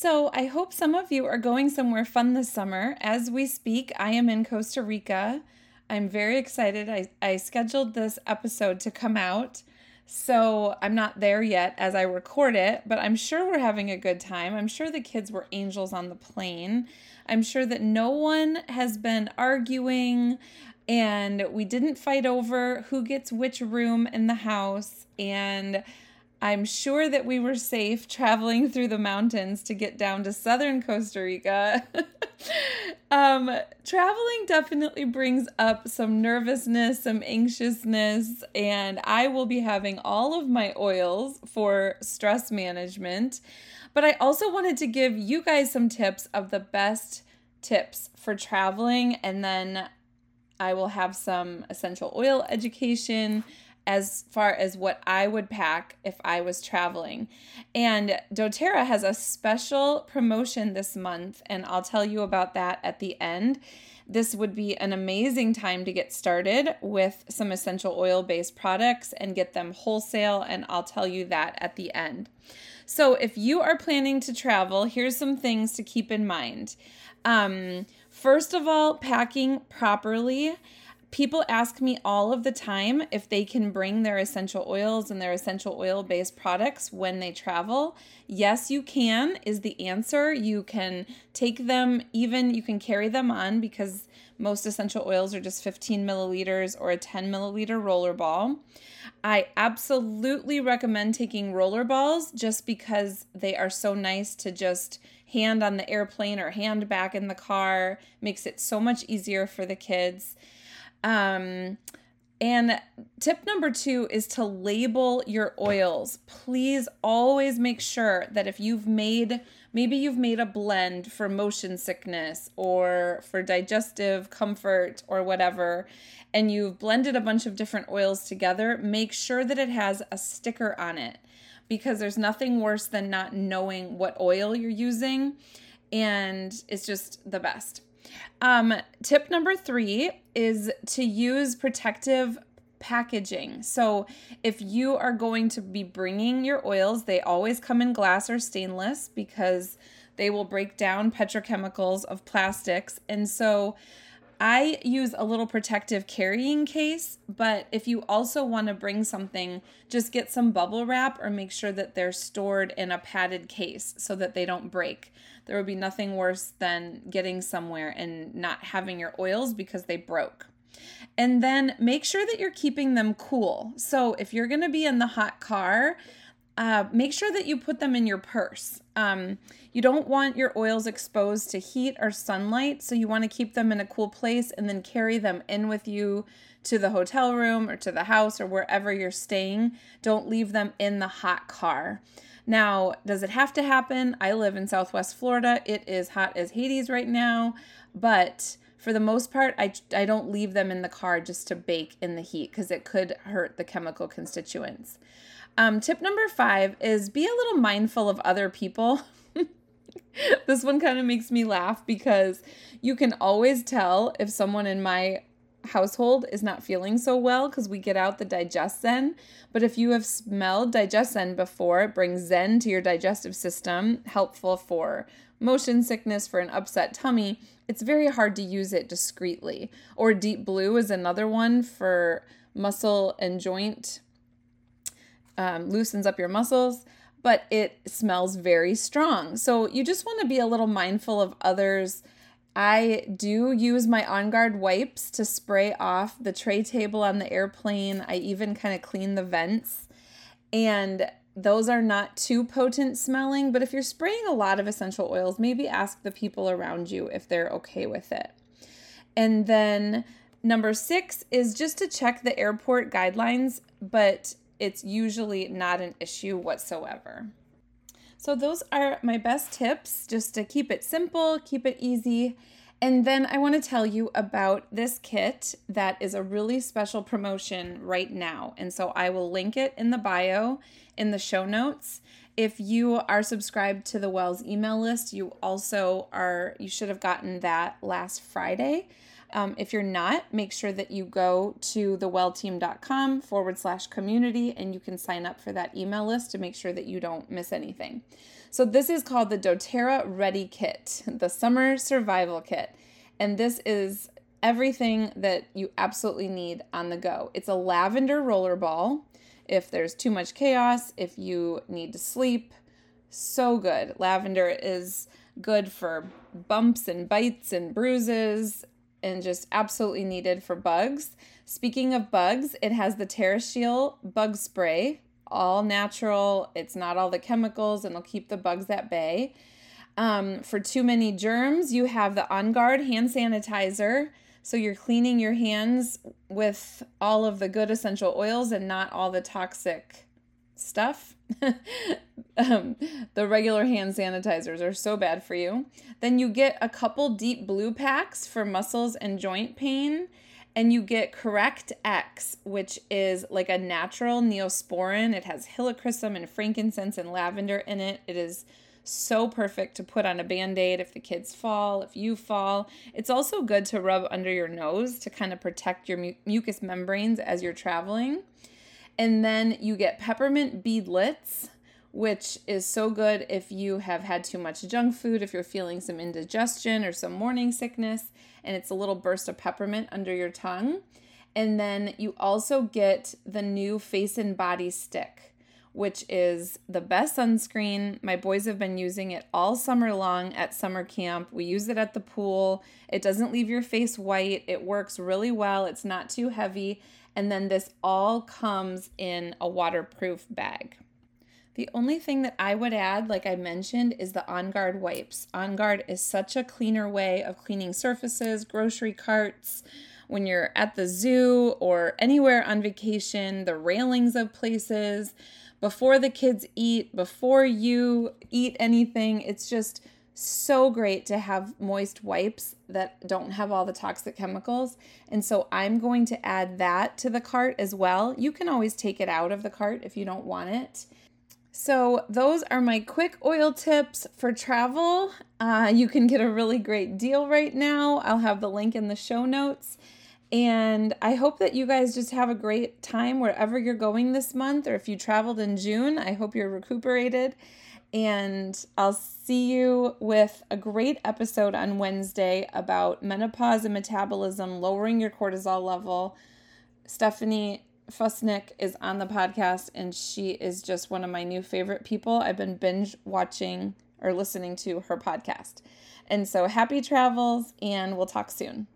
So, I hope some of you are going somewhere fun this summer. As we speak, I am in Costa Rica. I'm very excited. I, I scheduled this episode to come out. So, I'm not there yet as I record it, but I'm sure we're having a good time. I'm sure the kids were angels on the plane. I'm sure that no one has been arguing and we didn't fight over who gets which room in the house. And I'm sure that we were safe traveling through the mountains to get down to southern Costa Rica. um, traveling definitely brings up some nervousness, some anxiousness, and I will be having all of my oils for stress management. But I also wanted to give you guys some tips of the best tips for traveling, and then I will have some essential oil education as far as what I would pack if I was traveling. And doTERRA has a special promotion this month, and I'll tell you about that at the end. This would be an amazing time to get started with some essential oil based products and get them wholesale, and I'll tell you that at the end. So, if you are planning to travel, here's some things to keep in mind. Um, first of all, packing properly people ask me all of the time if they can bring their essential oils and their essential oil based products when they travel. Yes, you can, is the answer. You can take them, even you can carry them on because most essential oils are just 15 milliliters or a 10 milliliter roller ball. I absolutely recommend taking roller balls just because they are so nice to just hand on the airplane or hand back in the car. Makes it so much easier for the kids. Um, and tip number two is to label your oils. Please always make sure that if you've made, maybe you've made a blend for motion sickness or for digestive comfort or whatever, and you've blended a bunch of different oils together, make sure that it has a sticker on it because there's nothing worse than not knowing what oil you're using. And it's just the best. Um, tip number three is to use protective packaging. So, if you are going to be bringing your oils, they always come in glass or stainless because they will break down petrochemicals of plastics. And so, I use a little protective carrying case, but if you also want to bring something, just get some bubble wrap or make sure that they're stored in a padded case so that they don't break. There would be nothing worse than getting somewhere and not having your oils because they broke. And then make sure that you're keeping them cool. So if you're going to be in the hot car, uh, make sure that you put them in your purse. Um, you don't want your oils exposed to heat or sunlight, so you want to keep them in a cool place and then carry them in with you to the hotel room or to the house or wherever you're staying. Don't leave them in the hot car. Now, does it have to happen? I live in Southwest Florida. It is hot as Hades right now, but for the most part, I, I don't leave them in the car just to bake in the heat because it could hurt the chemical constituents. Um, tip number five is be a little mindful of other people. this one kind of makes me laugh because you can always tell if someone in my household is not feeling so well because we get out the DigestZen. But if you have smelled DigestZen before, it brings zen to your digestive system, helpful for motion sickness, for an upset tummy. It's very hard to use it discreetly. Or Deep Blue is another one for muscle and joint, um, loosens up your muscles but it smells very strong. So you just want to be a little mindful of others' I do use my On Guard wipes to spray off the tray table on the airplane. I even kind of clean the vents. And those are not too potent smelling, but if you're spraying a lot of essential oils, maybe ask the people around you if they're okay with it. And then number six is just to check the airport guidelines, but it's usually not an issue whatsoever. So, those are my best tips just to keep it simple, keep it easy. And then I want to tell you about this kit that is a really special promotion right now. And so I will link it in the bio in the show notes. If you are subscribed to the Wells email list, you also are, you should have gotten that last Friday. Um, if you're not, make sure that you go to thewellteam.com forward slash community and you can sign up for that email list to make sure that you don't miss anything. So this is called the doTERRA Ready Kit, the summer survival kit. And this is everything that you absolutely need on the go. It's a lavender roller ball. If there's too much chaos, if you need to sleep, so good. Lavender is good for bumps and bites and bruises and just absolutely needed for bugs. Speaking of bugs, it has the TerraShield bug spray, all natural. It's not all the chemicals and it'll keep the bugs at bay. Um, for too many germs, you have the On Guard hand sanitizer. So you're cleaning your hands with all of the good essential oils and not all the toxic stuff. um, the regular hand sanitizers are so bad for you. Then you get a couple deep blue packs for muscles and joint pain. And you get Correct X, which is like a natural neosporin. It has helichrysum and frankincense and lavender in it. It is so perfect to put on a band aid if the kids fall, if you fall. It's also good to rub under your nose to kind of protect your mu- mucous membranes as you're traveling. And then you get peppermint beadlets, which is so good if you have had too much junk food, if you're feeling some indigestion or some morning sickness, and it's a little burst of peppermint under your tongue. And then you also get the new face and body stick, which is the best sunscreen. My boys have been using it all summer long at summer camp. We use it at the pool. It doesn't leave your face white, it works really well, it's not too heavy. And then this all comes in a waterproof bag. The only thing that I would add, like I mentioned, is the On Guard wipes. On Guard is such a cleaner way of cleaning surfaces, grocery carts, when you're at the zoo or anywhere on vacation, the railings of places, before the kids eat, before you eat anything. It's just so great to have moist wipes that don't have all the toxic chemicals. And so I'm going to add that to the cart as well. You can always take it out of the cart if you don't want it. So, those are my quick oil tips for travel. Uh, you can get a really great deal right now. I'll have the link in the show notes. And I hope that you guys just have a great time wherever you're going this month, or if you traveled in June, I hope you're recuperated and I'll see you with a great episode on Wednesday about menopause and metabolism, lowering your cortisol level. Stephanie Fusnick is on the podcast, and she is just one of my new favorite people. I've been binge watching or listening to her podcast. And so happy travels, and we'll talk soon.